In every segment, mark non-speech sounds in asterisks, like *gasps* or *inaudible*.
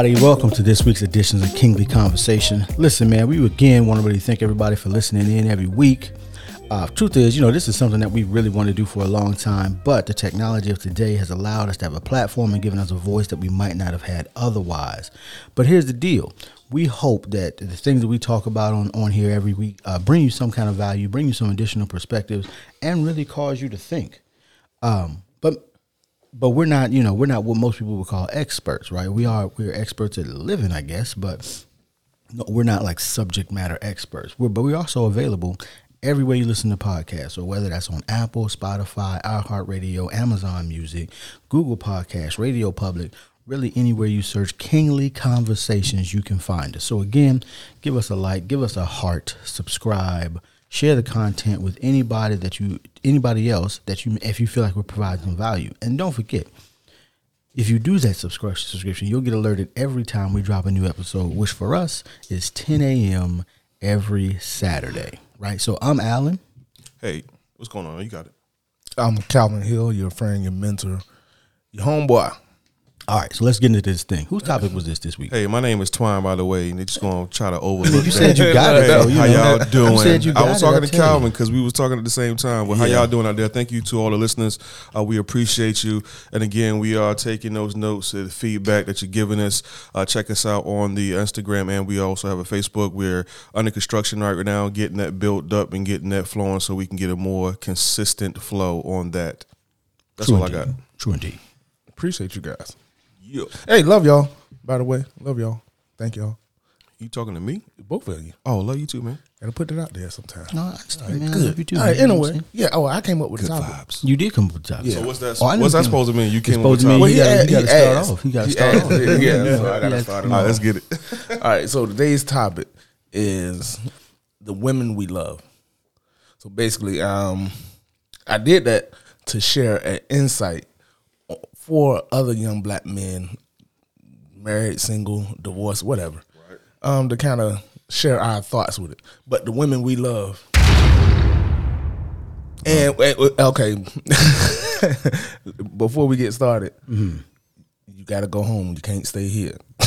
Everybody, welcome to this week's edition of Kingly Conversation. Listen, man, we again want to really thank everybody for listening in every week. Uh, truth is, you know, this is something that we really want to do for a long time, but the technology of today has allowed us to have a platform and given us a voice that we might not have had otherwise. But here's the deal we hope that the things that we talk about on, on here every week uh, bring you some kind of value, bring you some additional perspectives, and really cause you to think. Um, but we're not, you know, we're not what most people would call experts, right? We are we're experts at living, I guess, but no, we're not like subject matter experts. We're, but we're also available everywhere you listen to podcasts, or whether that's on Apple, Spotify, iHeartRadio, Amazon Music, Google Podcasts, Radio Public, really anywhere you search Kingly Conversations, you can find us. So again, give us a like, give us a heart, subscribe, share the content with anybody that you anybody else that you if you feel like we're providing some value. And don't forget, if you do that subscription subscription, you'll get alerted every time we drop a new episode, which for us is 10 a.m. every Saturday. Right. So I'm Alan. Hey, what's going on? You got it. I'm Calvin Hill, your friend, your mentor, your homeboy. All right, so let's get into this thing. Whose topic was this this week? Hey, my name is Twine, by the way, and they just gonna try to overlook. You said you got it, though, you how know. y'all doing? You said you I was got it, talking to. Calvin because we was talking at the same time. Well, how Yeah. y'all doing out there? Thank you to all the listeners. Uh, we appreciate you. And again, we are taking those notes, the feedback that you're giving us. Uh, check us out on the Instagram, and we also have a Facebook. We're under construction right now, getting that built up and getting that flowing, so we can get a more consistent flow on that. That's True all I got. True indeed. Appreciate you guys. Yeah. Hey, love y'all. By the way, love y'all. Thank y'all. You talking to me? Both of you. Oh, love you too, man. Gotta put it out there sometime. No, I understand, man. Good. love you too, All man. right, You know what I'm anyway. Yeah, oh, I came up with Good a topic. vibes. You did come up with the topic. Yeah. So what's that? Oh, what's that you- supposed to mean? You came up with supposed to mean topic. you Well, gotta, he you gotta asked- start he off. You gotta He start asked off. it, *laughs* yeah, *laughs* so I gotta asked- start All right, off. let's get it. *laughs* All right, so today's topic is the women we love. So basically, um, I did that to share an insight for other young black men, married, single, divorced, whatever, um, to kind of share our thoughts with it. But the women we love. And wait, okay, *laughs* before we get started, you got to go home. You can't stay here. *laughs*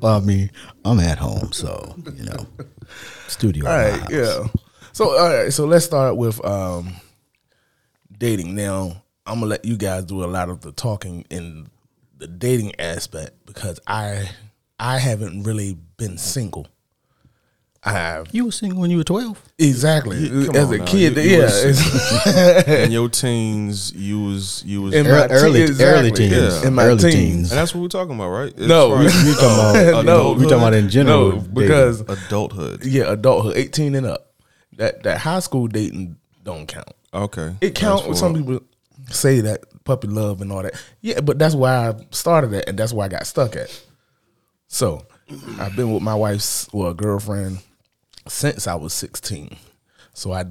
Well, I mean, I'm at home, so you know, studio. All right, yeah. So all right, so let's start with um dating. Now, I'm gonna let you guys do a lot of the talking in the dating aspect because I I haven't really been single. I have You were single when you were 12. exactly Yeah, as a now. kid. You- you yeah, was- *laughs* In your teens, you was you was, in my Ear- early- teen- early exactly, teens. in my Early teens. teens. that's what we're talking about, right? As No, we- as, We talking about *laughs* No, we talking about in general. No, because adulthood. yeah, adulthood, 18 and up. That that high school dating don't count. Okay, It counts. That's Some people say that puppy love and all that. Yeah, but that's why I started at, and that's why I got stuck at. So, I've been with my wife's well girlfriend since I was sixteen. So I,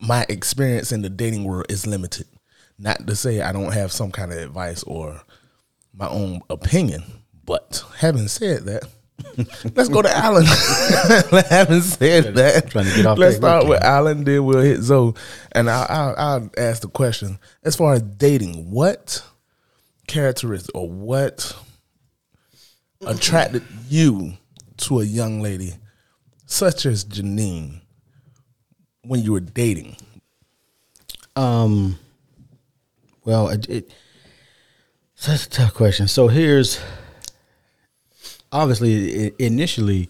my experience in the dating world is limited. Not to say I don't have some kind of advice or my own opinion, but having said that. Let's go to Alan. having said that, Trying to get off let's start with Alan, then we'll hit Zoe, and I'll, I'll, I'll ask the question as far as dating. What characteristics or what attracted you to a young lady such as Janine when you were dating? Um, well, it, it that's a tough question. So here's obviously initially,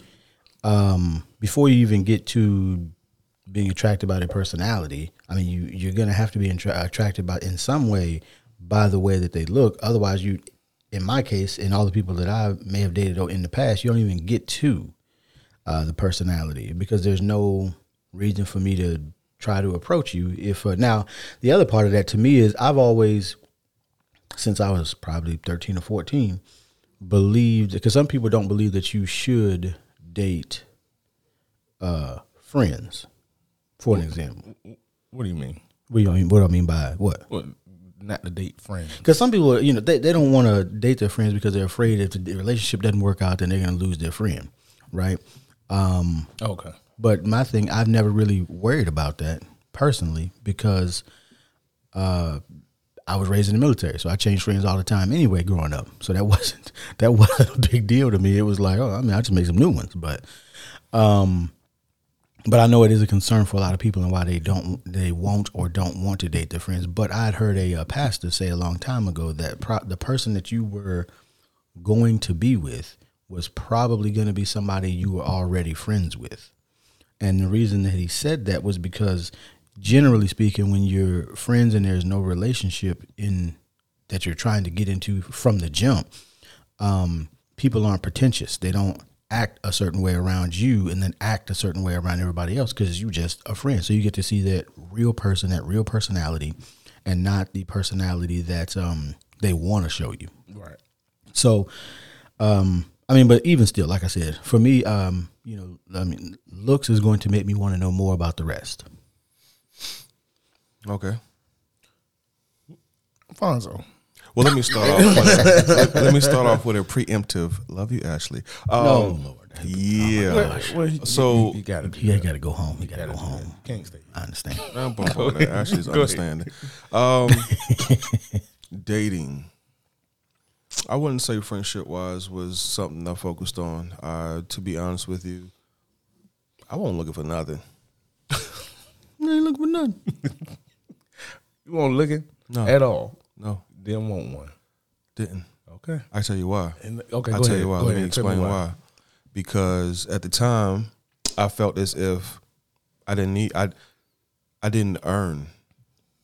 um, before you even get to being attracted by their personality, I mean, you you're gonna have to be attra- attracted by in some way by the way that they look. Otherwise, you, in my case, and all the people that I may have dated in the past, you don't even get to uh, the personality because there's no reason for me to try to approach you. If uh, now the other part of that to me is I've always since I was probably 13 or 14 believed because some people don't believe that you should date uh friends. For an example. What do you mean? What do you mean what do I mean by what? What? Not to date friends. Because some people, you know, they, they don't want to date their friends because they're afraid if the relationship doesn't work out, then they're going to lose their friend, right? Um, Okay. but my thing, I've never really worried about that personally because uh, I was raised in the military, so I changed friends all the time anyway growing up. So that *laughs* wasn't that wasn't a big deal to me. It was like, oh, I mean, I just make some new ones, but um, but I know it is a concern for a lot of people and why they don't, they won't or don't want to date their friends. But I'd heard a, uh pastor say a long time ago that pro- the person that you were going to be with was probably going to be somebody you were already friends with. And the reason that he said that was because, generally speaking, when you're friends and there's no relationship in that you're trying to get into from the jump, um, people aren't pretentious. They don't act a certain way around you and then act a certain way around everybody else because you're just a friend. So you get to see that real person, that real personality, and not the personality that um, they want to show you. Right. So, um, I mean, but even still, like I said, for me, um, you know, I mean, looks is going to make me want to know more about the rest. Okay. Fonzo. Well, let me start off. let, let me start off with a preemptive. Love you, Ashley. Um, No, Lord. Yeah. Well, he- So- he, he got it. He got to go home. He got to go home. Can't stay. I understand. I'm bummed *laughs* that. Ashley's understanding. Um, *laughs* dating. I wouldn't say friendship wise was something I focused on. Uh, to be honest with you, I wasn't looking for nothing. I ain't looking for nothing. *laughs* You won't looking No. at all. No, Didn't want one. didn't. Okay. I tell you why. And, okay. I'll tell ahead. you why. Go Let ahead. me explain why. Because at the time, I felt as if I didn't need I I didn't earn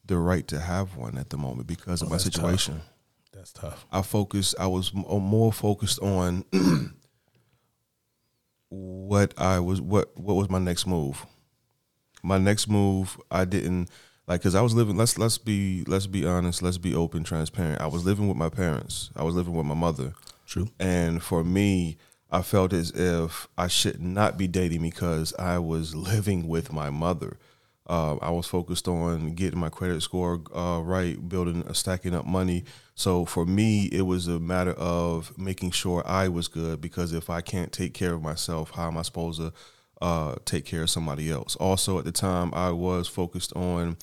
the right to have one at the moment because of my Oh, that's tough. situation. That's tough. I focused. I was uh, more focused on *clears throat* what I was. What what was my next move? My next move. I didn't like because I was living. Let's let's be let's be honest. Let's be open, transparent. I was living with my parents. I was living with my mother. True. And for me, I felt as if I should not be dating because I was living with my mother. Uh, I was focused on getting my credit score uh, right, building, uh, stacking up money. So for me, it was a matter of making sure I was good because if I can't take care of myself, how am I supposed to uh, take care of somebody else? Also, at the time, I was focused on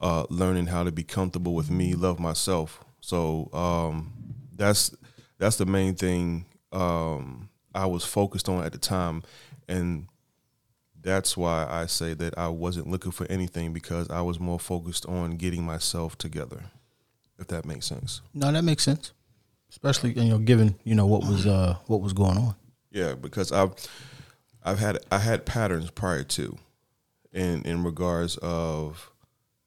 uh, learning how to be comfortable with me, love myself. So um, that's that's the main thing um, I was focused on at the time, and that's why I say that I wasn't looking for anything because I was more focused on getting myself together. If that makes sense. No, that makes sense. Especially you know, given you know what was uh what was going on. Yeah, because I've I've had I had patterns prior to, in in regards of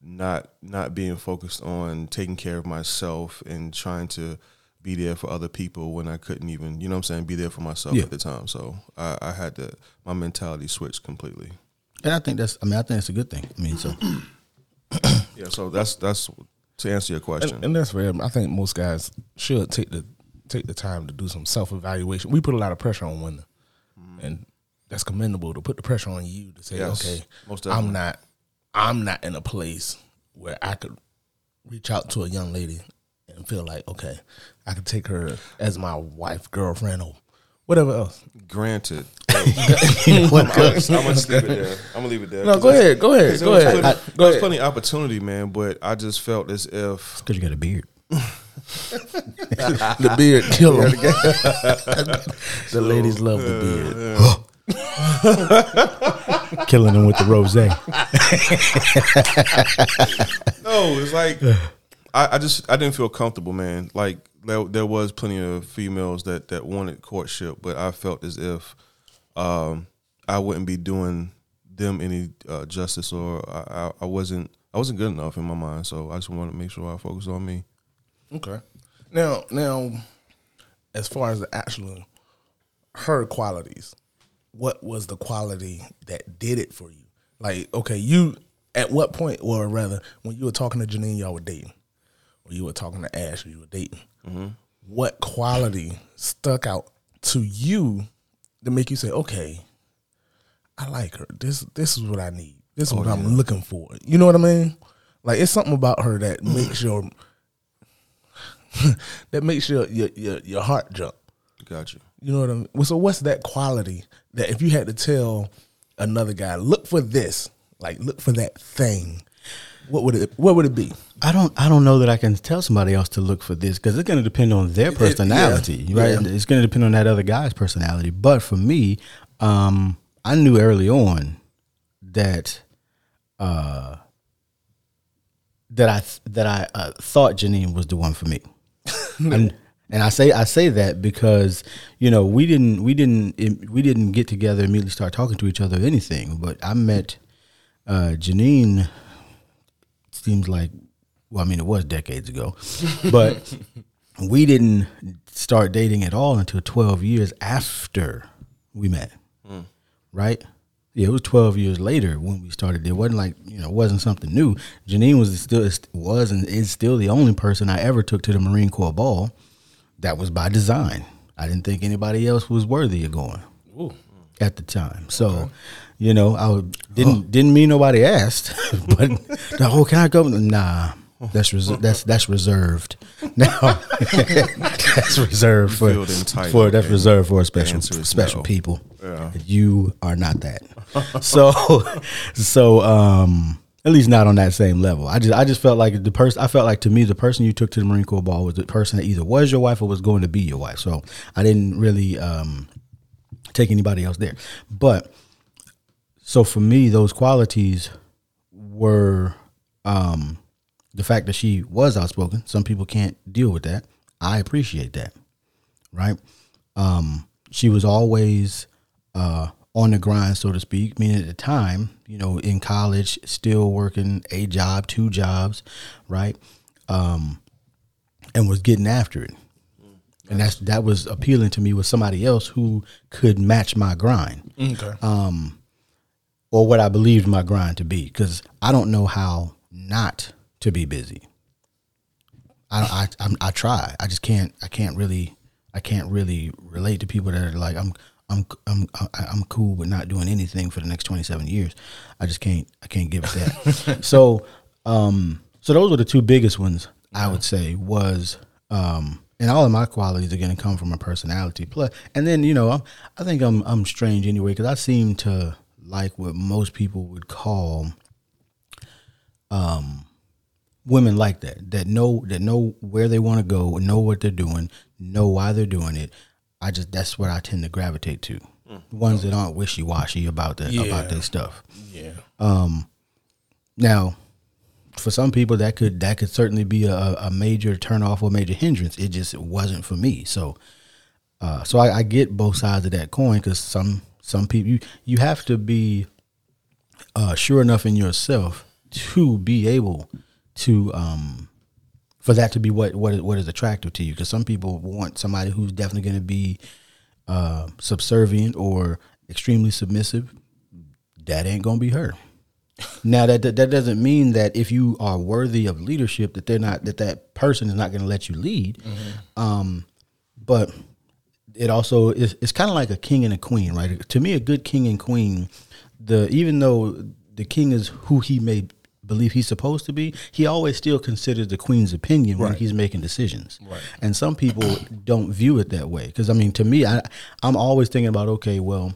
not not being focused on taking care of myself and trying to be there for other people when I couldn't even you know what I'm saying be there for myself Yeah. at the time. So I, I had to my mentality switched completely. And I think that's I mean I think that's a good thing. I mean so *clears throat* Yeah, so that's that's to answer your question. And, and that's fair. I think most guys should take the take the time to do some self evaluation. We put a lot of pressure on women, mm-hmm. and that's commendable to put the pressure on you to say, Yes, okay, most. I'm not, I'm not in a place where I could reach out to a young lady and feel like, okay, I could take her as my wife, girlfriend, or whatever else. Granted, *laughs* what I'm, I'm gonna leave it there. I'm gonna leave it there. No, 'cause go ahead, go ahead, go was ahead, plenty, go was ahead. plenty of opportunity, man, but I just felt as if because you got a beard. *laughs* The beard kill *laughs* 'em. the ladies love the beard. *gasps* *laughs* Killing them with the rose. *laughs* no, it's like I, I just I didn't feel comfortable, man. Like there, there was plenty of females that that wanted courtship, but I felt as if um, I wouldn't be doing them any uh, justice, or I, I, I wasn't I wasn't good enough in my mind. So I just wanted to make sure I focused on me. Okay. Now, now, as far as the actual her qualities, what was the quality that did it for you? Like, okay, you at what point, or rather, when you were talking to Janine, y'all were dating. or you were talking to Ash, or you were dating, mm-hmm. what quality stuck out to you to make you say, okay, I like her. This this is what I need. This is oh, what I'm looking for. You know what I mean? Like it's something about her that *clears throat* makes your *laughs* that makes your your your, your heart jump. Got you. You know what I mean? Well, So what's that quality that if you had to tell another guy, look for this, like look for that thing, what would it what would it be? I don't I don't know that I can tell somebody else to look for this because it's going to depend on their personality, yeah, right? yeah. It's going to depend on that other guy's personality. But for me, um, I knew early on that uh, that I that I uh, thought Janine was the one for me. *laughs* and, and I say I say that because you know we didn't we didn't we didn't get together immediately start talking to each other or anything. But I met uh, Janine. Seems like well, I mean, it was decades ago, *laughs* but we didn't start dating at all until twelve years after we met. Right? Yeah, it was twelve years later when we started. It wasn't like you know, it wasn't something new. Janine was still was and is still the only person I ever took to the Marine Corps ball. That was by design. I didn't think anybody else was worthy of going at the time. So, you know, I didn't didn't mean nobody asked, *laughs* but oh, can I go? Nah, that's res- that's that's reserved. *laughs* Now *laughs* that's reserved for for that's reserved for the special special no. people. You are not that. so so um. At least not on that same level. I just I just felt like the person I felt like to me the person you took to the Marine Corps ball was the person that either was your wife or was going to be your wife. So I didn't really um, take anybody else there. But so for me, those qualities were um, the fact that she was outspoken. Some people can't deal with that. I appreciate that, right? Um, she was always uh, on the grind, so to speak. Meaning at the time, you know, in college, still working a job, two jobs, right? Um, and was getting after it and that's that was appealing to me with somebody else who could match my grind Okay. or what I believed my grind to be because I don't know how not to be busy. I I I'm, I try. I just can't. I can't really. I can't really relate to people that are like I'm. I'm I'm I'm cool with not doing anything for the next 27 years. I just can't. I can't give it that. *laughs* so um so those were the two biggest ones I would say was um and all of my qualities are going to come from my personality plus and then you know I'm, I think I'm I'm strange anyway because I seem to like what most people would call um, women like that that know that know where they want to go, know what they're doing, know why they're doing it. I just that's what I tend to gravitate to. Ones that aren't wishy washy about that Yeah. about their stuff. yeah. Um. Now, for some people that could that could certainly be a, a major turnoff or major hindrance. It just wasn't for me. So, uh, so I, I get both sides of that coin because some some people you you have to be uh, sure enough in yourself to be able to um, for that to be what what is, what is attractive to you. Because some people want somebody who's definitely going to be uh, subservient or extremely submissive. That ain't gonna be her. Now that, that that doesn't mean that if you are worthy of leadership that they're not that that person is not going to let you lead. Um, but it also is it's kind of like a king and a queen, right? To me, a good king and queen, the even though the king is who he may believe he's supposed to be, he always still considers the queen's opinion when he's making decisions. Right. And some people don't view it that way because I mean, to me, I I'm always thinking about okay, well,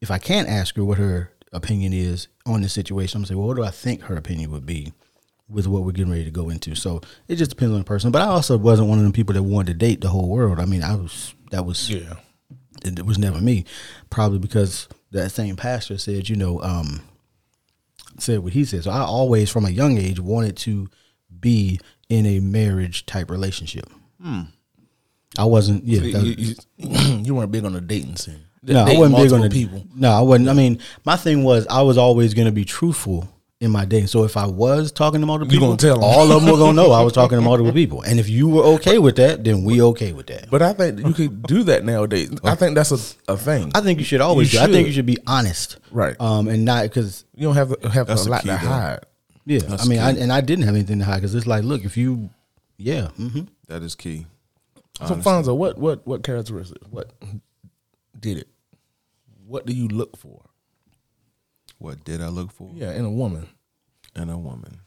if I can't ask her what her opinion is on the situation, I'm gonna say, well, what do I think her opinion would be with what we're getting ready to go into? So it just depends on the person. But I also wasn't one of them people that wanted to date the whole world. I mean, I was that was Yeah. it, it was never me. Probably because that same pastor said, you know, um, said what he said. So I always, from a young age, wanted to be in a marriage type relationship. Hmm. I wasn't. Yeah, You, you, you- *clears throat* you weren't big on the dating scene. no, I wasn't big on the people. No, I wasn't. I mean, my thing was I was always going to be truthful in my day. So if I was talking to multiple You people, gonna tell 'em. all of them were going to know I was *laughs* talking to multiple people. And if you were okay with that, then we okay with that. But I think you could do that nowadays. I think that's a, a thing. I think you should always. You do. I think you should be honest, Right. Um, and not because you don't have have That's a lot to hide. Yeah, That's I mean, I, and I didn't have anything to hide because it's like, look, if you Yeah. hmm That is key. So Fonzo, what what what characteristics? What did it? What do you look for? What did I look for Yeah, in a woman. in a woman?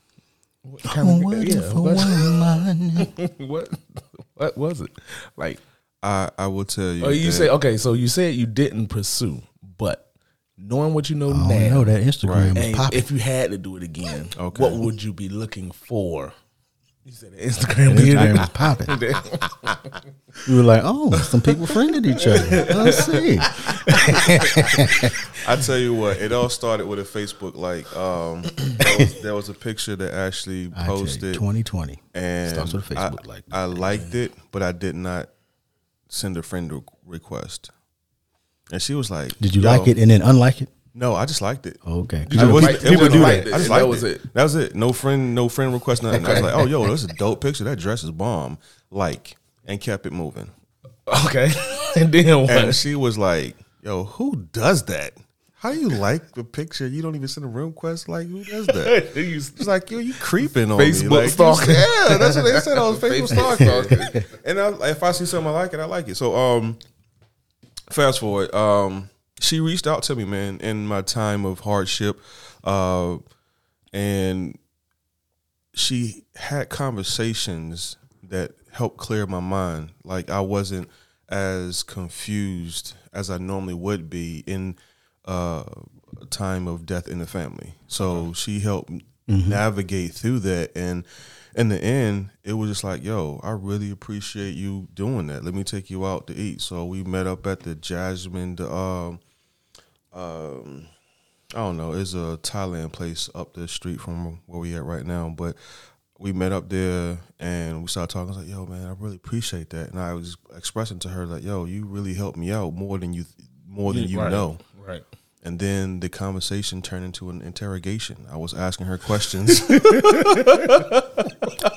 What kind of, yeah, what, *laughs* what what was it? Like I I will tell you. Oh, you that- say okay. So you said you didn't pursue, but knowing what you know oh, I now, know that Instagram was and popping. if you had to do it again, Okay. what would you be looking for? You said the Instagram. Instagram was popping. *laughs* We were like, oh, some people friended each other. Let's see. I tell you what, it all started with a Facebook like. Um, there, was, there was a picture that actually I you, posted, 2020. and Starts with a I, Facebook like. I liked it, but I did not send a friend request. And she was like, Did you like it and then unlike it? No, I just liked it. Okay. I was- wasn't- it it wasn't wasn't like that. it. I just That was it. it. That was it. No friend, no friend request. Nothing. I was like, oh, yo, *laughs* that's a dope picture. That dress is bomb. Like, and kept it moving. Okay, *laughs* and then what? And she was like, yo, who does that? How do you like the picture? You don't even send a room request. Like, who does that? *laughs* It's like, yo, you creeping on me. Facebook Like, stalking. Yeah, that's what they said. I was Facebook Facebook stalking. and I, if I see something I like it, I like it. So, um, fast forward. Um, she reached out to me, man, in my time of hardship, uh, and she had conversations that helped clear my mind. Like I wasn't as confused as I normally would be in uh, a time of death in the family. So she helped navigate through that, and in the end, it was just like, "Yo, I really appreciate you doing that. Let me take you out to eat." So we met up at the Jasmine. The, um, um, I don't know. It's a Thailand place up the street from where we at right now, but we met up there and we started talking. I was like, "Yo, man, I really appreciate that." And I was expressing to her like, "Yo, you really helped me out more than you more than you Right, know." right? And then the conversation turned into an interrogation. I was asking her questions. *laughs*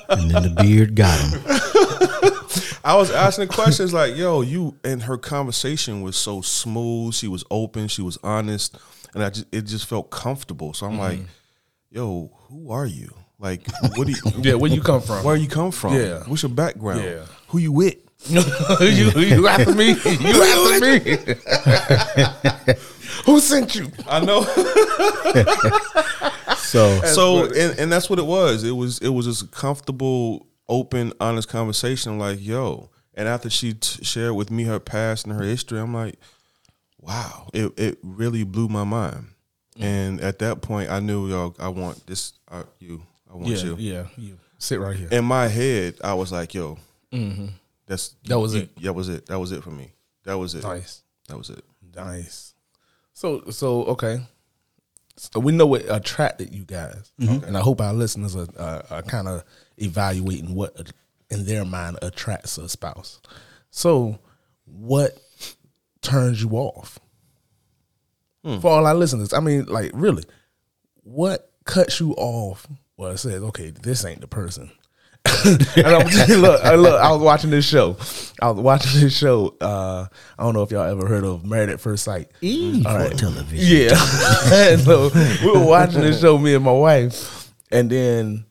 And then the beard got him. *laughs* I was asking questions like, "Yo, you," and her conversation was so smooth. She was open. She was honest, and I just it just felt comfortable. So I'm mm-hmm. like, "Yo, who are you? Like, what do you? *laughs* Yeah, where you come from? Where you come from? Yeah. What's your background? Yeah. Who you with? *laughs* you you after me? You after me? *laughs* Who sent you? I know. So so and, and that's what it was. It was it was just a comfortable, open, honest conversation. I'm like, yo. And after she t- shared with me her past and her history, I'm like, wow, it it really blew my mind. And at that point, I knew, yo, I want this. Uh, you, I want Yeah, you. yeah, you sit right here. In my head, I was like, yo, that's Mm-hmm. That was you- it. That was it. That was it for me. That was it. Nice, That was it. nice. So so okay. So we know what attracted you guys, and I hope our listeners are, are, are kind of evaluating what in their mind attracts a spouse. So, what turns you off? For all our listeners, I mean, like really, what cuts you off? Well, it says, okay, this ain't the person. *laughs* and I'm look, I look, I was watching this show. I was watching this show. Uh, I don't know if y'all ever heard of Married at First Sight. E for television. Yeah. *laughs* so we were watching this show, me and my wife, and then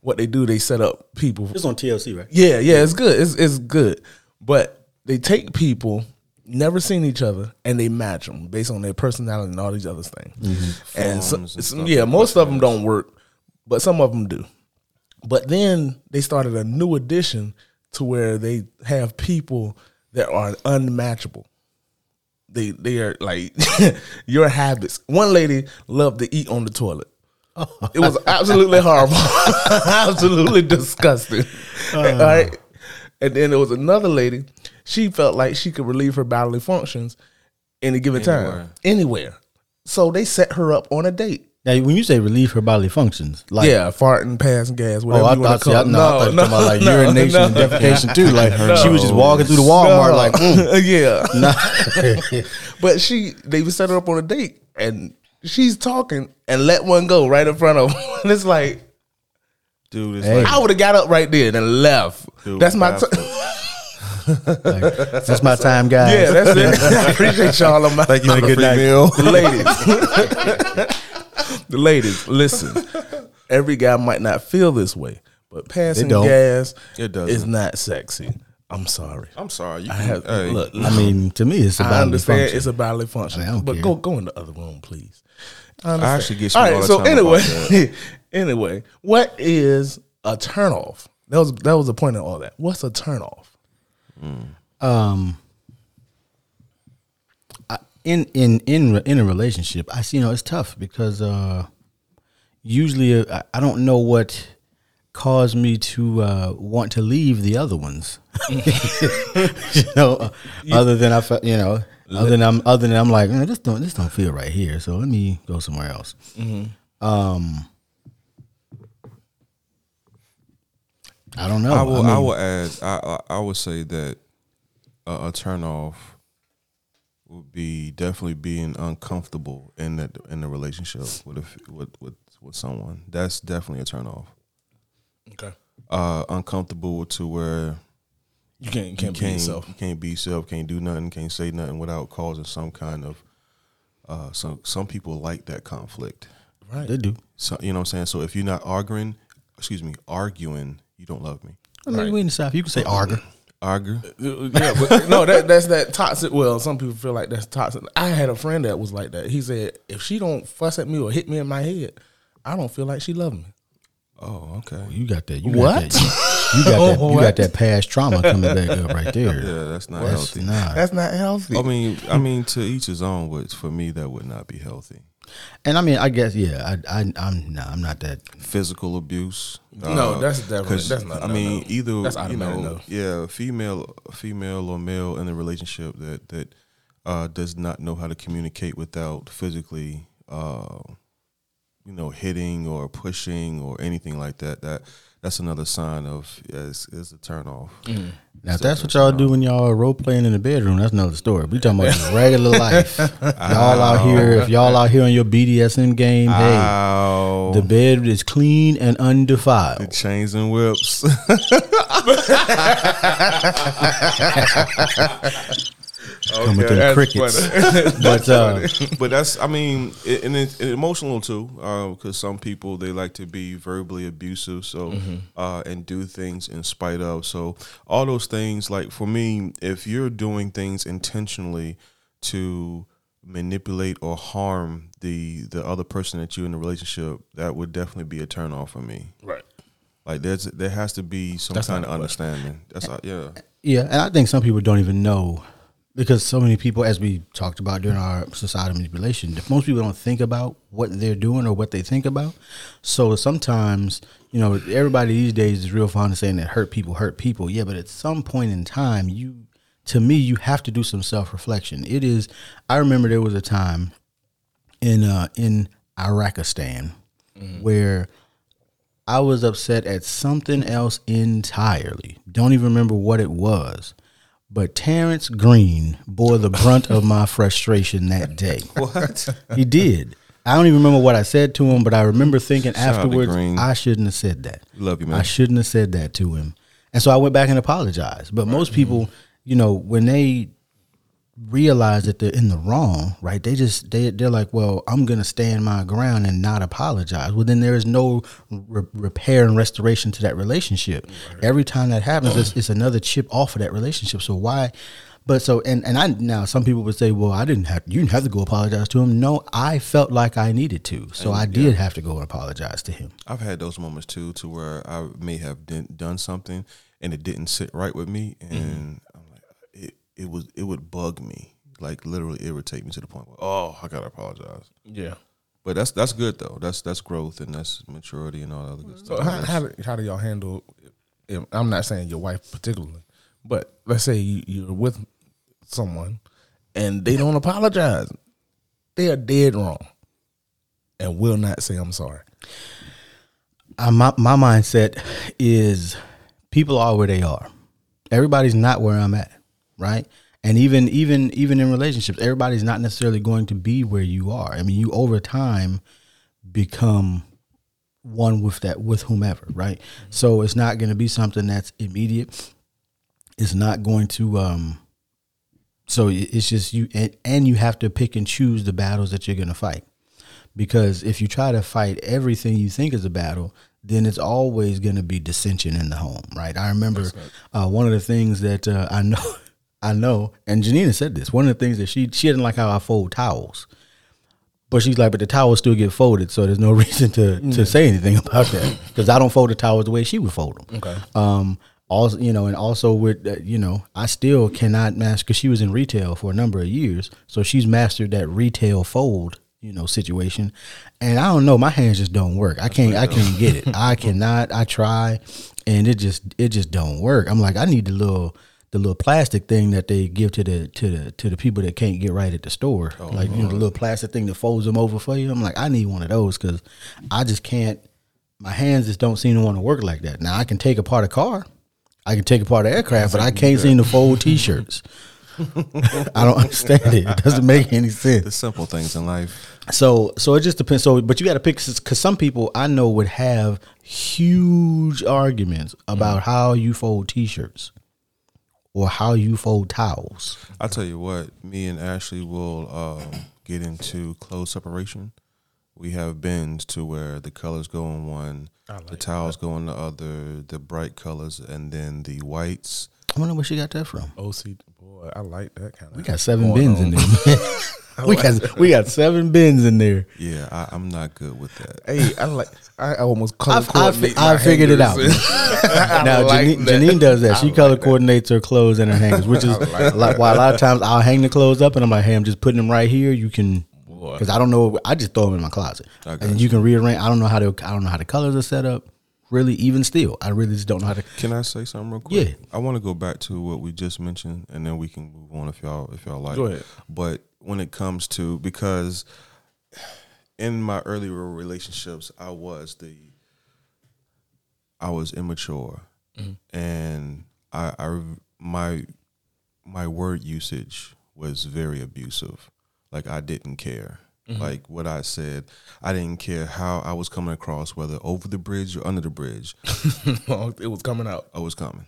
what they do, they set up people. It's on TLC, right? Yeah, yeah, it's good. It's it's good. But they take people never seen each other and they match them based on their personality and all these other things. Mm-hmm. And, so, and some- yeah, most of them don't work, but some of them do. But then they started a new edition to where they have people that are unmatchable. They they are like *laughs* your habits. One lady loved to eat on the toilet. It was absolutely horrible, *laughs* absolutely disgusting. All right, and then there was another lady. She felt like she could relieve her bodily functions any given Anywhere. time, anywhere. So they set her up on a date. Now, when you say relieve her bodily functions, like yeah, farting, passing gas, Oh, whatever I you want thought, to see, call I, it. no, I thought talking about like urination and defecation too. Like she was just walking through the Walmart, like, mm, *laughs* yeah. *laughs* but she, they set her up on a date, and she's talking and let one go right in front of. Her. *laughs* and it's like Dude, it's Hey. like, I would have got up right there and left. Dude, that's my. T- like, that's my time, guys. yeah, that's it. *laughs* I appreciate y'all on my. thank you for the Good free night. meal. the *laughs* ladies. the ladies, listen. Every guy might not feel this way, but passing gas It doesn't. is not sexy. I'm sorry. I'm sorry. You I have, hey, look, I mean, to me, it's I about understand it's a bodily function, I don't but care. go go in the other room, please. I, I actually get all smart right. all the So anyway, *laughs* anyway, what is a turnoff? That was that was the point of all that. What's a turnoff? um I- in in in in a relationship i see you know it's tough because uh usually uh, I, I don't know what caused me to uh want to leave the other ones *laughs* you know uh, other than i felt you know other than i'm other than i'm like "Eh, this don't this don't feel right here so let me go somewhere else um i don't know I will. I, mean, will add. I, I I would say that a, a turn off would be definitely being uncomfortable in that in the relationship with a, with with with someone. That's definitely a turn off. Okay, Uh, uncomfortable to where you can't you you can't be can't yourself. you can't be yourself, can't do nothing, can't say nothing without causing some kind of. Uh, some some people like that conflict. Right. they do So you know what I'm saying. So if you're not arguing, excuse me, arguing, you don't love me. I mean, we in the south you can say argue Argue. yeah, but no, that that's that toxic. Well, some people feel like that's toxic. I had a friend that was like that. He said, if she don't fuss at me or hit me in my head, I don't feel like she loved me. Oh, okay. You got that. You What? Got that, you got *laughs* that. You got that past trauma coming back up right there. *laughs* Yeah, that's not That's healthy. not. That's not healthy. I mean, I mean, to each his own. But for me, that would not be healthy. And I mean, I guess yeah. I, I I'm no, I'm not that. Physical abuse. uh, No, that's definitely- that's not- I no, mean, no. either That's you know, no. yeah, female, female or male in a relationship that that uh, does not know how to communicate without physically, uh, you know, hitting or pushing or anything like that. That that's another sign of is is a turn off. Mm. Now, if that's what y'all do when y'all are role playing in the bedroom, that's another story. We talking about just regular *laughs* life. y'all out here, if y'all out here on your BDSM game, hey, the bed is clean and undefiled. chains and whips. *laughs* *laughs* Coming to the crickets. *laughs* but uh, but that's I mean, it, and it's emotional too, because some people they like to be verbally abusive, so uh, and do things in spite of. So all those things, like for me, if you're doing things intentionally to manipulate or harm the the other person that you're in a relationship, that would definitely be a turnoff for me. right. Like there's there has to be some That's kind of a question. understanding. That's uh, yeah. Yeah, and I think some people don't even know because so many people, as we talked about during our societal manipulation, most people don't think about what they're doing or what they think about. So sometimes, you know, everybody these days is real fond of saying that hurt people hurt people. Yeah, but at some point in time, you, to me, you have to do some self reflection. It is. I remember there was a time in uh in Iraqistan where I was upset at something else entirely. Don't even remember what it was. But Terrence Green bore the brunt of my frustration that *laughs* day. What? He did. I don't even remember what I said to him, but I remember thinking Shout afterwards, I shouldn't have said that. Love you, man. I shouldn't have said that to him. And so I went back and apologized. But most mm-hmm. people, you know, when they realize that they're in the wrong, right? They just they they're like, well, I'm gonna stand my ground and not apologize. Well, then there is no re- repair and restoration to that relationship. Every time that happens, it's, it's another chip off of that relationship. So why? But so and and I now some people would say, well, I didn't have you didn't have to go apologize to him. No, I felt like I needed to, so I did have to go and apologize to him. I've had those moments too, to where I may have done something and it didn't sit right with me, mm-hmm. and I'm like, it it was it would bug me, like literally irritate me to the point where oh, I gotta apologize. Yeah. But that's that's good though. That's that's growth and that's maturity and all that other good So stuff. how, how, do, how do y'all handle? I'm not saying your wife particularly, but let's say you, you're with someone and they don't apologize. They are dead wrong, and will not say I'm sorry. uh, my my mindset is people are where they are. Everybody's not where I'm at, right? And even even even in relationships, everybody's not necessarily going to be where you are. I mean, you over time become one with that with whomever, right? So it's not going to be something that's immediate. It's not going to um so it's just you and, and you have to pick and choose the battles that you're going to fight because if you try to fight everything you think is a battle, then it's always going to be dissension in the home, right? I remember uh, one of the things that uh, I know, *laughs* I know, and Janina said this. One of the things that she she didn't like how I fold towels, but she's like, but the towels still get folded, so there's no *laughs* reason to to say anything about that *laughs* because I don't fold the towels the way she would fold them. Okay. Um. Also, you know, and also with uh, you know, I still cannot master because she was in retail for a number of years, so she's mastered that retail fold, you know, situation. And I don't know, my hands just don't work. I can't, I can't get it. *laughs* I cannot. I try, and it just, it just don't work. I'm like, I need the little, the little plastic thing that they give to the to the to the people that can't get right at the store, oh, like you know, the little plastic thing that folds them over for you. I'm like, I need one of those because I just can't. My hands just don't seem to want to work like that. Now I can take apart a car. I can take apart an aircraft, but I can't seem to fold T-shirts. *laughs* I don't understand it. It doesn't make any sense. The simple things in life. So, so it just depends. So, but you got to pick because some people I know would have huge arguments about mm. how you fold T-shirts or how you fold towels. I tell you what, me and Ashley will um, get into clothes separation. We have bins to where the colors go in one, the towels go in the other, the bright colors, and then the whites. I wonder where she got that from. OC boy, I like that kind of. We got seven bins in there. *laughs* *laughs* *laughs* we got we got seven bins in there. Yeah, I, I'm not good with that. Hey, I like. I almost color I've- I've- I figured it out. *laughs* now like Janine. Janine does that. She color like that. coordinates her clothes and her hangers, which *laughs* is like like why a lot of times I'll hang the clothes up and I'm like, hey, I'm just putting them right here. You can because I don't know. I just throw them in my closet I got and you can rearrange. I don't know how to. I don't know how the colors are set up. Really, even still, I really just don't know how to. Can I say something real quick? Yeah. I want to go back to what we just mentioned, and then we can move on if y'all if y'all like. Go ahead. But when it comes to because in my earlier relationships, I was the I was immature, mm-hmm. and I, I my my word usage was very abusive. Like I didn't care. Mm-hmm. Like what I said, I didn't care how I was coming across, whether over the bridge or under the bridge. *laughs* Oh, it was coming out. Oh, I was coming.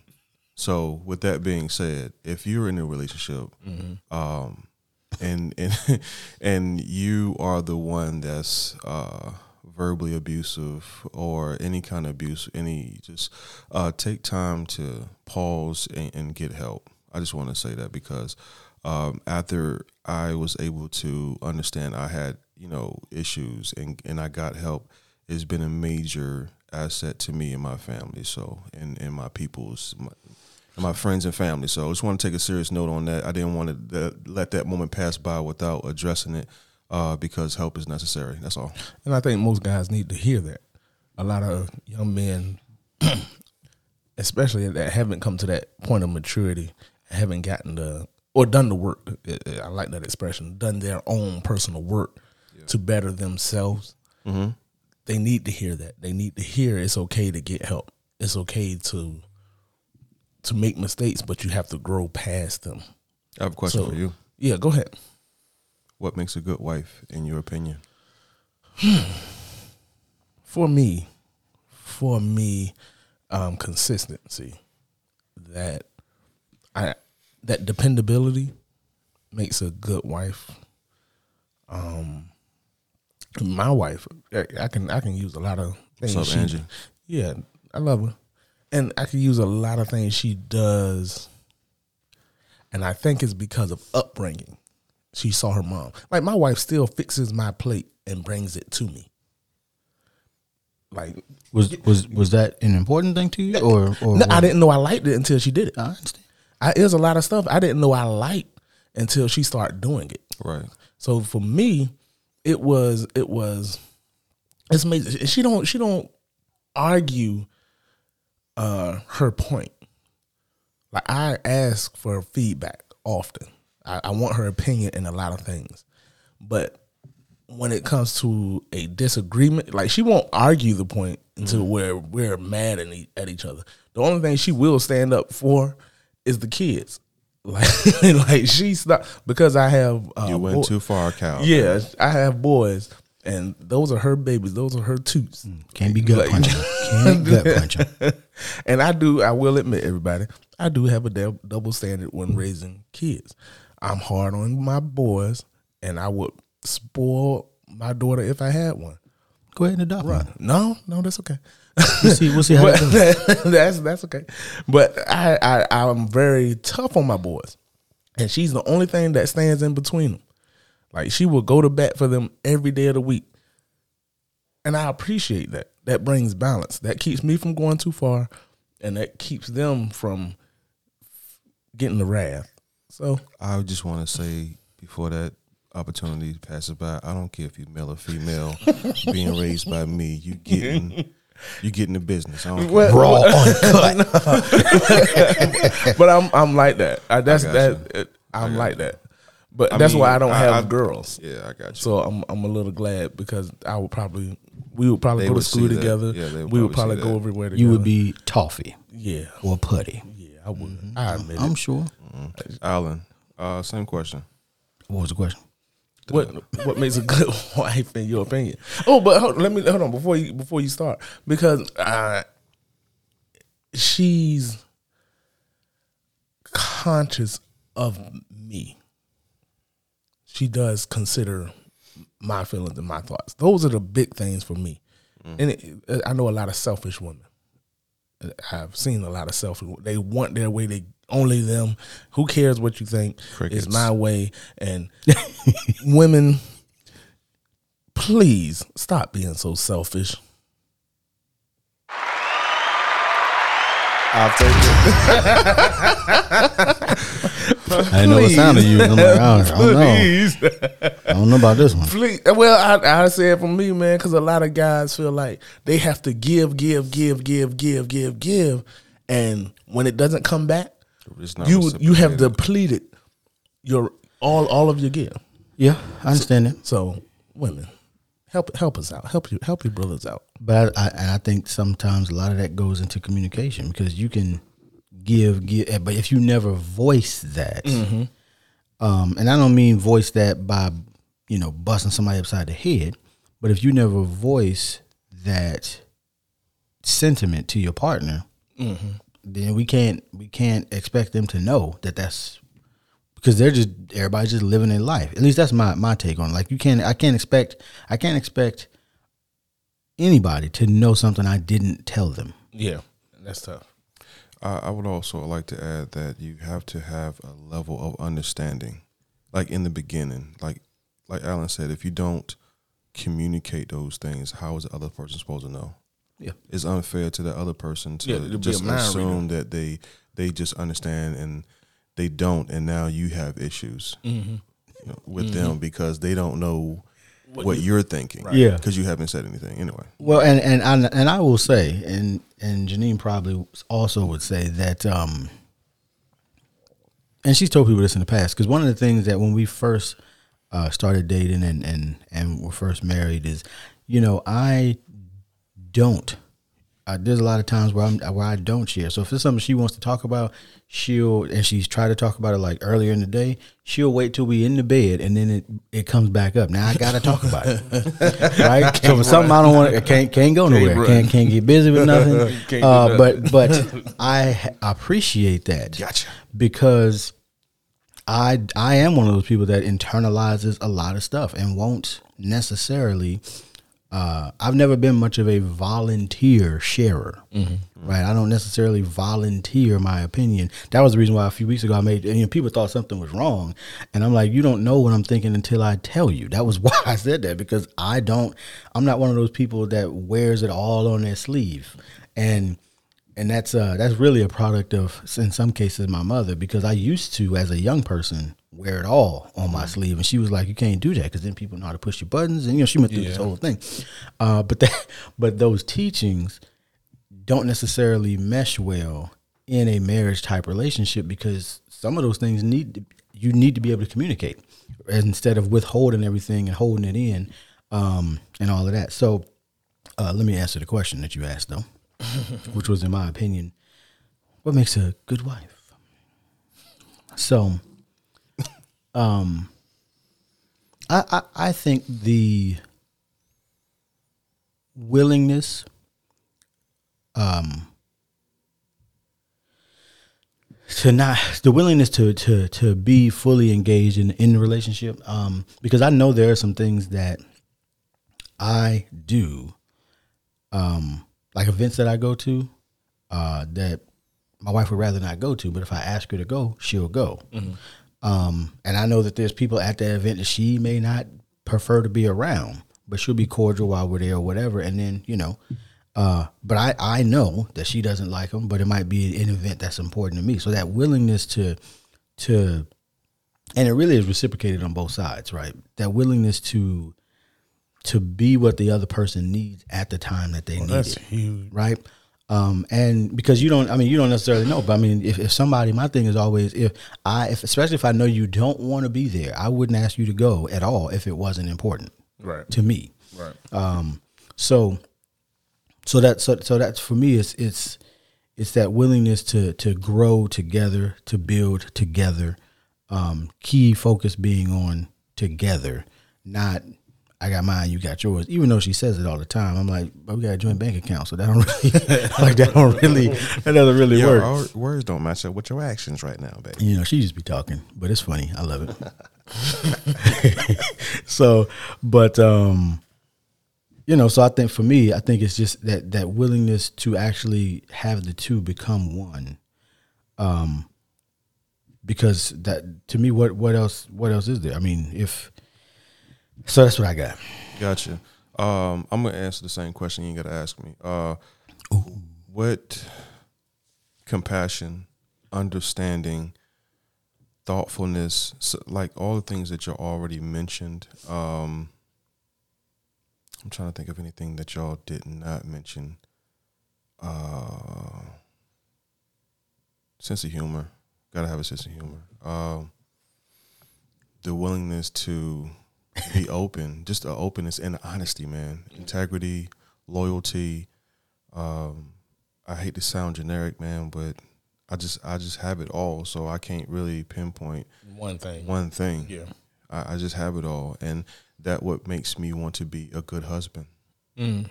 So with that being said, if you're in a relationship, mm-hmm. um, and and *laughs* and you are the one that's uh, verbally abusive or any kind of abuse, any just uh, take time to pause and, and get help. I just want to say that because um, after I was able to understand I had you know issues and and I got help, it's been a major asset to me and my family. So and and my people's. My, and my friends and family. So I just want to take a serious note on that. I didn't want to uh, let that moment pass by without addressing it uh, because help is necessary. That's all. And I think most guys need to hear that. A lot of young men, *clears throat* especially that haven't come to that point of maturity, haven't gotten the or done the work. uh, uh, I like that expression. Done their own personal work to better themselves. They need to hear that. They need to hear it's okay to get help. It's okay to to make mistakes, but you have to grow past them. I have a question So- for you. Yeah, go ahead. What makes a good wife, in your opinion? *sighs* for me, for me, um, consistency. That I that dependability makes a good wife. Um, my wife, I, I can I can use a lot of things. What's up, she- Angie? Yeah, I love her, and I can use a lot of things she does. And I think it's because of upbringing. She saw her mom. Like my wife still fixes my plate and brings it to me. Like Was was was that an important thing to you, or or no, I didn't know I liked it until she did it. I understand. I, there's a lot of stuff I didn't know I liked until she started doing it. Right. So for me, it was it was it's amazing. She don't she don't argue uh her point. Like I ask for feedback often. I, I want her opinion in a lot of things. But when it comes to a disagreement, like she won't argue the point until where we're mad at, at each other. The only thing she will stand up for is the kids. *laughs* Like, like she's not because I have uh, You went boy- too far, Cal. yeah, I have boys, and those are her babies. Those are her toots. Mm, *laughs* can't be gut Like- punching. Can't gut punching. and I do. I will admit, everybody, I do have a dou- double standard when mm. raising kids. I'm hard on my boys, and I would spoil my daughter if I had one. Go ahead and adopt one. No, no, that's okay. We'll see. We'll see how *laughs* But that goes. *laughs* that's that's okay. But I, I I'm very tough on my boys, and she's the only thing that stands in between them. Like she will go to bat for them every day of the week, and I appreciate that. That brings balance. That keeps me from going too far, and that keeps them from getting the wrath. So I just want to say before that opportunity passes by, I don't care if you're male or female, *laughs* being raised by me, you getting you getting the business. I don't care. Well, Raw uncut. *laughs* but I'm I'm like that. I, that's got that. it- I'm got like that. But I that's why I don't I- have I- girls. Yeah, I got you. So I'm I'm a little glad because I would probably we would probably They go to would school see that. together. Yeah, they would we would probably probably see go that. everywhere together. You would be toffee yeah, or putty. yeah. I would. I admit I'm it. sure. Alan, uh, same question. What was the question? What what makes a good *laughs* wife in your opinion? Oh, but hold, let me hold on before you before you start because uh, she's conscious of me. She does consider my feelings and my thoughts. Those are the big things for me. Mm. And it, I know a lot of selfish women. I've seen a lot of selfish. They want their way. They only them. Who cares what you think? Crickets. It's my way. And *laughs* women, please stop being so selfish. I'll take it. *laughs* I didn't know what sounded you. I'm like, I don't, I don't know. I don't know about this one. Please. Well, I, I say it for me, man, because a lot of guys feel like they have to give, give, give, give, give, give, give, and when it doesn't come back, you you have reciprocated. depleted your all all of your give. Yeah, I understand that. So, women, help help us out. Help you help your brothers out. But I, I, I think sometimes a lot of that goes into communication because you can give, give, eh, but if you never voice that, um, and I don't mean voice that by you know busting somebody upside the head, but if you never voice that sentiment to your partner, then we can't we can't expect them to know that that's because they're just everybody's just living their life. At least that's my my take on. it. Like you can't I can't expect I can't expect anybody to know something I didn't tell them. Yeah, that's tough. I, I would also like to add that you have to have a level of understanding, like in the beginning. Like like Alan said, if you don't communicate those things, how is the other person supposed to know? Yeah. It's unfair to the other person to Yeah, it'd be a just assume that they they just understand and they don't, and now you have issues Mm-hmm. you know, with them because they don't know what, you're thinking. Yeah. because you haven't said anything anyway. Well, and and I, and I will say, and and Janine probably also would say that, um, and she's told people this in the past because one of the things that when we first uh, started dating and and and were first married is, you know, I don't. Uh, there's a lot of times where I'm where I don't share. So if it's something she wants to talk about, she'll and she's tried to talk about it like earlier in the day. She'll wait till we in the bed and then it it comes back up. Now I gotta talk about it, *laughs* right? so for something I don't want, to can't can't go nowhere. run. Can't can't get busy with nothing. *laughs* Can't uh, but but *laughs* I appreciate that. Gotcha. because I I am one of those people that internalizes a lot of stuff and won't necessarily. Uh, I've never been much of a volunteer sharer, right? I don't necessarily volunteer my opinion. That was the reason why a few weeks ago I made. You know, people thought something was wrong, and I'm like, you don't know what I'm thinking until I tell you. That was *laughs* why I said that because I don't. I'm not one of those people that wears it all on their sleeve, and and that's uh that's really a product of in some cases my mother because I used to as a young person wear it all on my sleeve. And she was like you can't do that because then people know how to push your buttons. And you know she went through this whole thing. Uh but that *laughs* but those teachings don't necessarily mesh well in a marriage type relationship because some of those things need to, you need to be able to communicate instead of withholding everything and holding it in um and all of that. So uh, let me answer the question that you asked though *laughs* which was in my opinion what makes a good wife. So *laughs* um I, I i think the willingness um to not the willingness to to to be fully engaged in in the relationship um because i know there are some things that I do, um, like events that I go to, uh, that my wife would rather not go to, but if I ask her to go, she'll go. Um, and I know that there's people at that event that she may not prefer to be around, but she'll be cordial while we're there or whatever. And then, you know, uh, but I, I know that she doesn't like them, but it might be an event that's important to me. So that willingness to, to, and it really is reciprocated on both sides, right? That willingness to, to be what the other person needs at the time that they need That's it huge. right? Um, and because you don't, I mean, you don't necessarily know, but I mean, if, if somebody, my thing is always, if I, if, especially if I know you don't want to be there, I wouldn't ask you to go at all if it wasn't important Right. to me. Right. Um, so, so that, so, so that's for me, it's, it's, it's that willingness to, to grow together, to build together. Um, key focus being on together, not I got mine, you got yours. Even though she says it all the time, I'm like, but we got a joint bank account, so that don't *laughs* really like that don't really that doesn't really work. our words don't match up with your actions right now, baby. You know, she just be talking, but it's funny. I love it. *laughs* so, but um, you know, so I think for me, I think it's just that that willingness to actually have the two become one. Um, because that to me, what what else what else is there? I mean, if so, that's what I got. Gotcha. Um, I'm gonna answer the same question you got to ask me. Uh, what compassion, understanding, thoughtfulness, so, like all the things that you already mentioned. Um, I'm trying to think of anything that y'all did not mention. Uh, sense of humor. Gotta have a sense of humor. Um, the willingness to *laughs* be open, just the openness and honesty, man. Integrity, loyalty. Um, I hate to sound generic, man, but I just I just have it all, so I can't really pinpoint One thing. one thing. Yeah. I, I just have it all, and that what makes me want to be a good husband. Mm.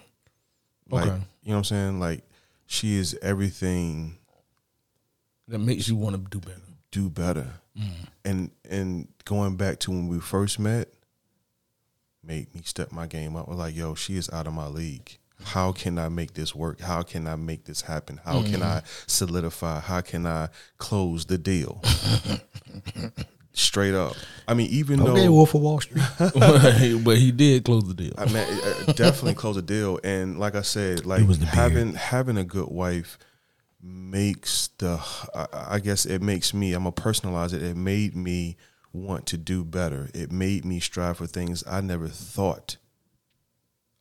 Like, Okay. you know what I'm saying? Like, she is everything. That makes you want to do better. Do better, Mm. and and going back to when we first met, made me step my game up. I was like, yo, she is out of my league. How can I make this work? How can I make this happen? How can mm-hmm. I solidify? How can I close the deal? *laughs* Straight up. I mean, even though Okay, though Wolf of Wall Street. *laughs* but he did close the deal. I mean, it- it definitely close the deal. And like I said, like was beard. having having a good wife makes the. I, I guess it makes me. I'm gonna personalize it. It made me want to do better. It made me strive for things I never thought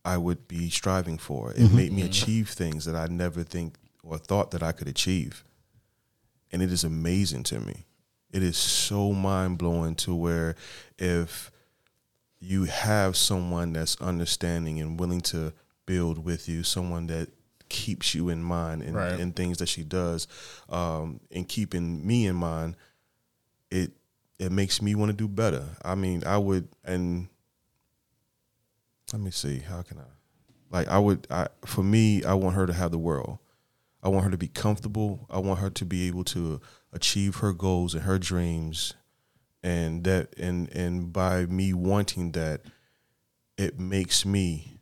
I would be striving for. It made me achieve things that I never think or thought that I could achieve. And it is amazing to me. It is so mind blowing to where if you have someone that's understanding and willing to build with you, someone that keeps you in mind and, Right. and things that she does, um, and keeping me in mind, it it makes me want to do better. I mean, I would and let me see, how can I like I would I for me, I want her to have the world. I want her to be comfortable. I want her to be able to achieve her goals and her dreams and that and and by me wanting that it makes me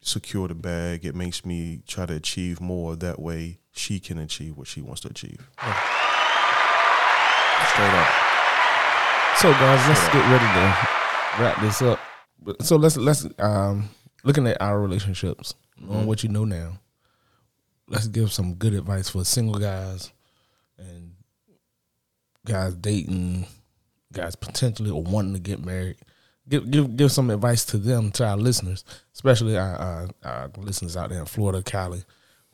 secure the bag it makes me try to achieve more that way she can achieve what she wants to achieve straight up So guys, let's get ready to wrap this up. So let's let's um looking at our relationships, knowing what you know now. Let's give some good advice for single guys and guys dating, guys potentially or wanting to get married. Give give give some advice to them to our listeners, especially our our, our listeners out there in Florida, Cali.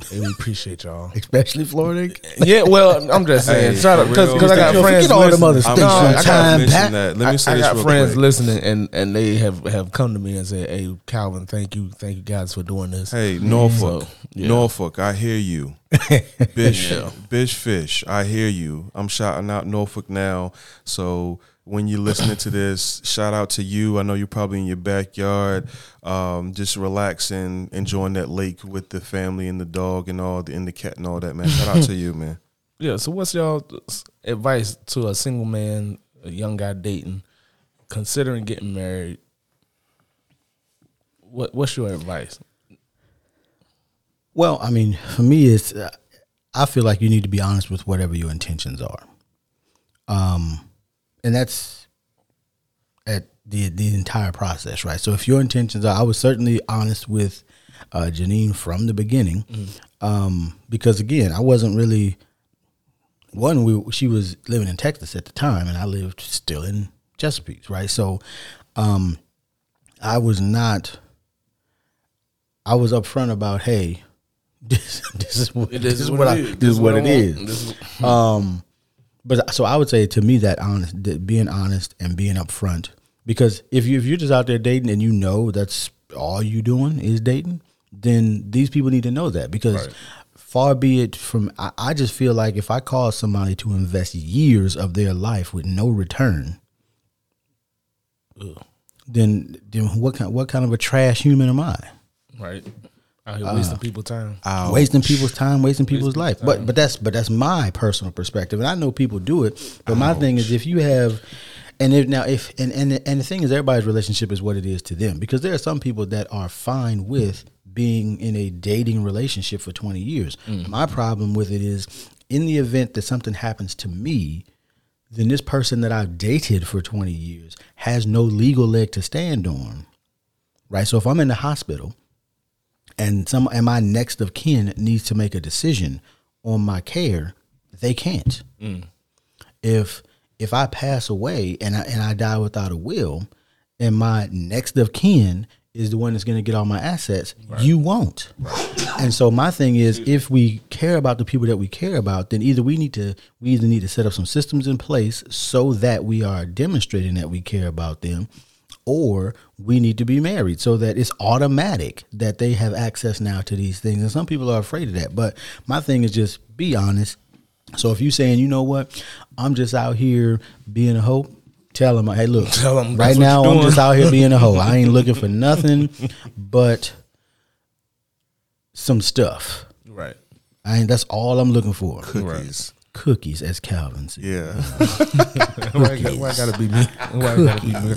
Hey, we appreciate y'all. *laughs* Especially Florida. Yeah, well, I'm just saying, Hey, shout out because. I got Yo, friends. forget all them listening. other I'm- No, I I got- time, mention that. Let me say I, I this got real friends quick. listening, and and they have have come to me and said, "Hey, Calvin, thank you, thank you guys for doing this." Hey, mm-hmm. Norfolk, So, yeah. Norfolk, I hear you. *laughs* Bish, Bish Fish, I hear you. I'm shouting out Norfolk now. So when you're listening to this, shout out to you. I know you're probably in your backyard, um, just relaxing, enjoying that lake with the family and the dog and all the and the cat and all that, man. Shout out to you, man. *laughs* Yeah. So, what's y'all advice to a single man, a young guy dating, considering getting married? what what's your advice? Well, I mean, for me, it's uh, I feel like you need to be honest with whatever your intentions are, um, and that's at the the entire process, right? So if your intentions are, I was certainly honest with uh, Janine from the beginning, um, because again, I wasn't really one. We she was living in Texas at the time, and I lived still in Chesapeake, right? So, um, I was not. I was upfront about, hey, *laughs* this this is what this, is what, I, this is what it is. But so I would say to me that honest, that being honest and being upfront, because if you if you're just out there dating and you know that's all you doing is dating, then these people need to know that because. Right. Far be it from, I, I just feel like if I cause somebody to invest years of their life with no return, then then what kind what kind of a trash human am I? right. Out here uh, wasting people's time. wasting people's time, wasting people's life. But but that's but that's my personal perspective, and I know people do it. But my thing is, if you have, and if now if and and and the thing is, everybody's relationship is what it is to them because there are some people that are fine with being in a dating relationship for twenty years. Mm. My problem with it is, in the event that something happens to me. Then this person that I've dated for 20 years has no legal leg to stand on. Right? So if I'm in the hospital and some and my next of kin needs to make a decision on my care, they can't. Mm. If if I pass away and I and I die without a will, and my next of kin is the one that's going to get all my assets, you won't. And so my thing is, if we care about the people that we care about, then either we need to we either need to set up some systems in place so that we are demonstrating that we care about them, or we need to be married so that it's automatic that they have access now to these things. And some people are afraid of that. But my thing is just be honest. So if you're saying, you know what, I'm just out here being a hoe, tell them, hey, look, Tell 'em right now I'm just out here being a *laughs* hoe. I ain't looking for nothing but some stuff. Right. I ain't. That's all I'm looking for. Cookies. Cookies, as Calvin's. Yeah. *laughs* why, I got- why I gotta be me? Why gotta be me?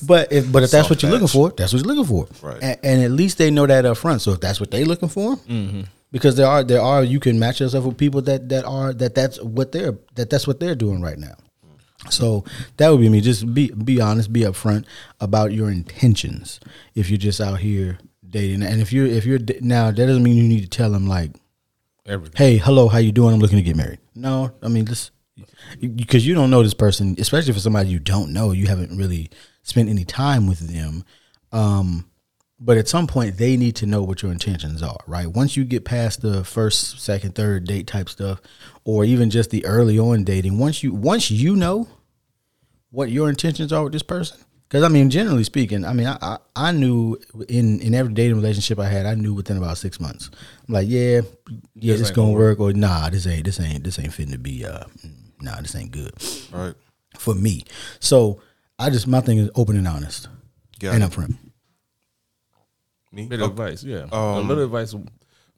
*laughs* But if but if that's what you're looking for, that's what you're looking for. Right. And, and at least they know that up front. So if that's what they're looking for, mm-hmm. because there are there are you can match yourself with people that that are that that's what they're that that's what they're doing right now. So that would be me. Just be be honest, be upfront about your intentions. If you're just out here dating, and if you're if you're now, that doesn't mean you need to tell them like, Everything. hey, hello, how you doing? I'm looking to get married. No, I mean just because you don't know this person, especially for somebody you don't know, you haven't really spent any time with them. Um, but at some point, they need to know what your intentions are, right? Once you get past the first, second, third date type stuff, or even just the early on dating, once you once you know what your intentions are with this person, because I mean, generally speaking, I mean, I, I I knew in in every dating relationship I had, I knew within about six months. I'm like, yeah, yeah, this, ain't gonna gonna work, or nah, this ain't this ain't this ain't fitting to be. Uh, nah, this ain't good All right. for me. So I just my thing is open and honest Got and it. upfront. Me? Bit of advice, yeah. a little advice.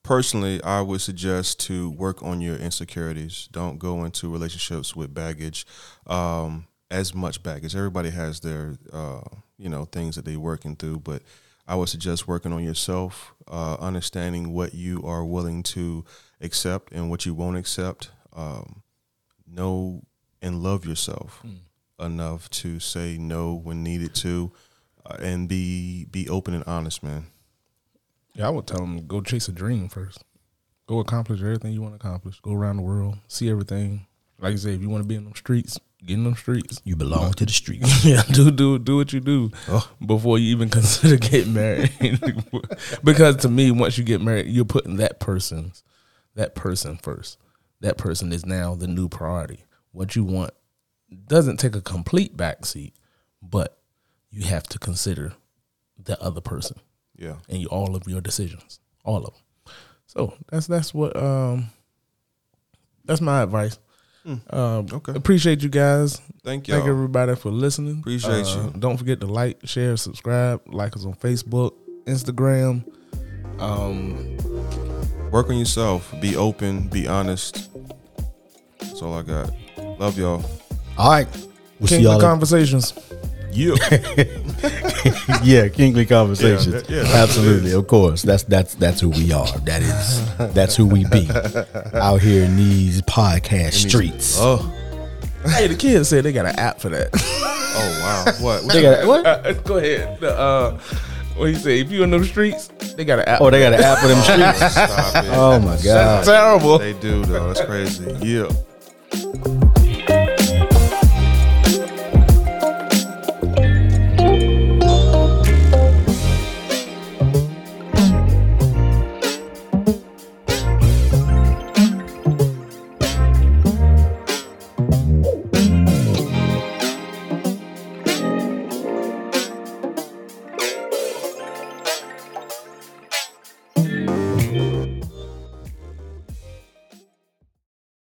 personally, I would suggest to work on your insecurities. Don't go into relationships with baggage, um, as much baggage. Everybody has their, uh, you know, things that they're working through, but I would suggest working on yourself, uh, understanding what you are willing to accept and what you won't accept. Um, know and love yourself enough to say no when needed to, uh, and be be open and honest, man. Yeah, I would tell them go chase a dream first. Go accomplish everything you want to accomplish. Go around the world, see everything. Like I say, if you want to be in the streets, get in them streets. You belong to the street. *laughs* yeah, do do do what you do before you even *laughs* consider getting married. *laughs* because to me, once you get married, you're putting that person's that person first. That person is now the new priority. What you want doesn't take a complete backseat, but you have to consider the other person Yeah. and you, all of your decisions, all of them. So that's that's what um that's my advice. Um, Okay. Appreciate you guys. Thank you. Thank everybody for listening. Appreciate Uh, you. Don't forget to like, share, subscribe. Like us on Facebook, Instagram. Um, Work on yourself. Be open. Be honest. That's all I got. Love y'all. All right. We'll see y'all. of Conversations. Yeah. *laughs* yeah, kingly conversations. Yeah, that- yeah, that's what it Absolutely, of course. That's that's that's who we are. That is that's who we be out here in these podcast streets. Oh, Hey, the kids said they got an app for that. oh wow. What? what They got what? Uh, go ahead. The, uh, what you say? If you in those streets, they got an app. Oh, they got an app for them *laughs* streets. Stop it. Oh my god. terrible. They do though. That's crazy. Yeah.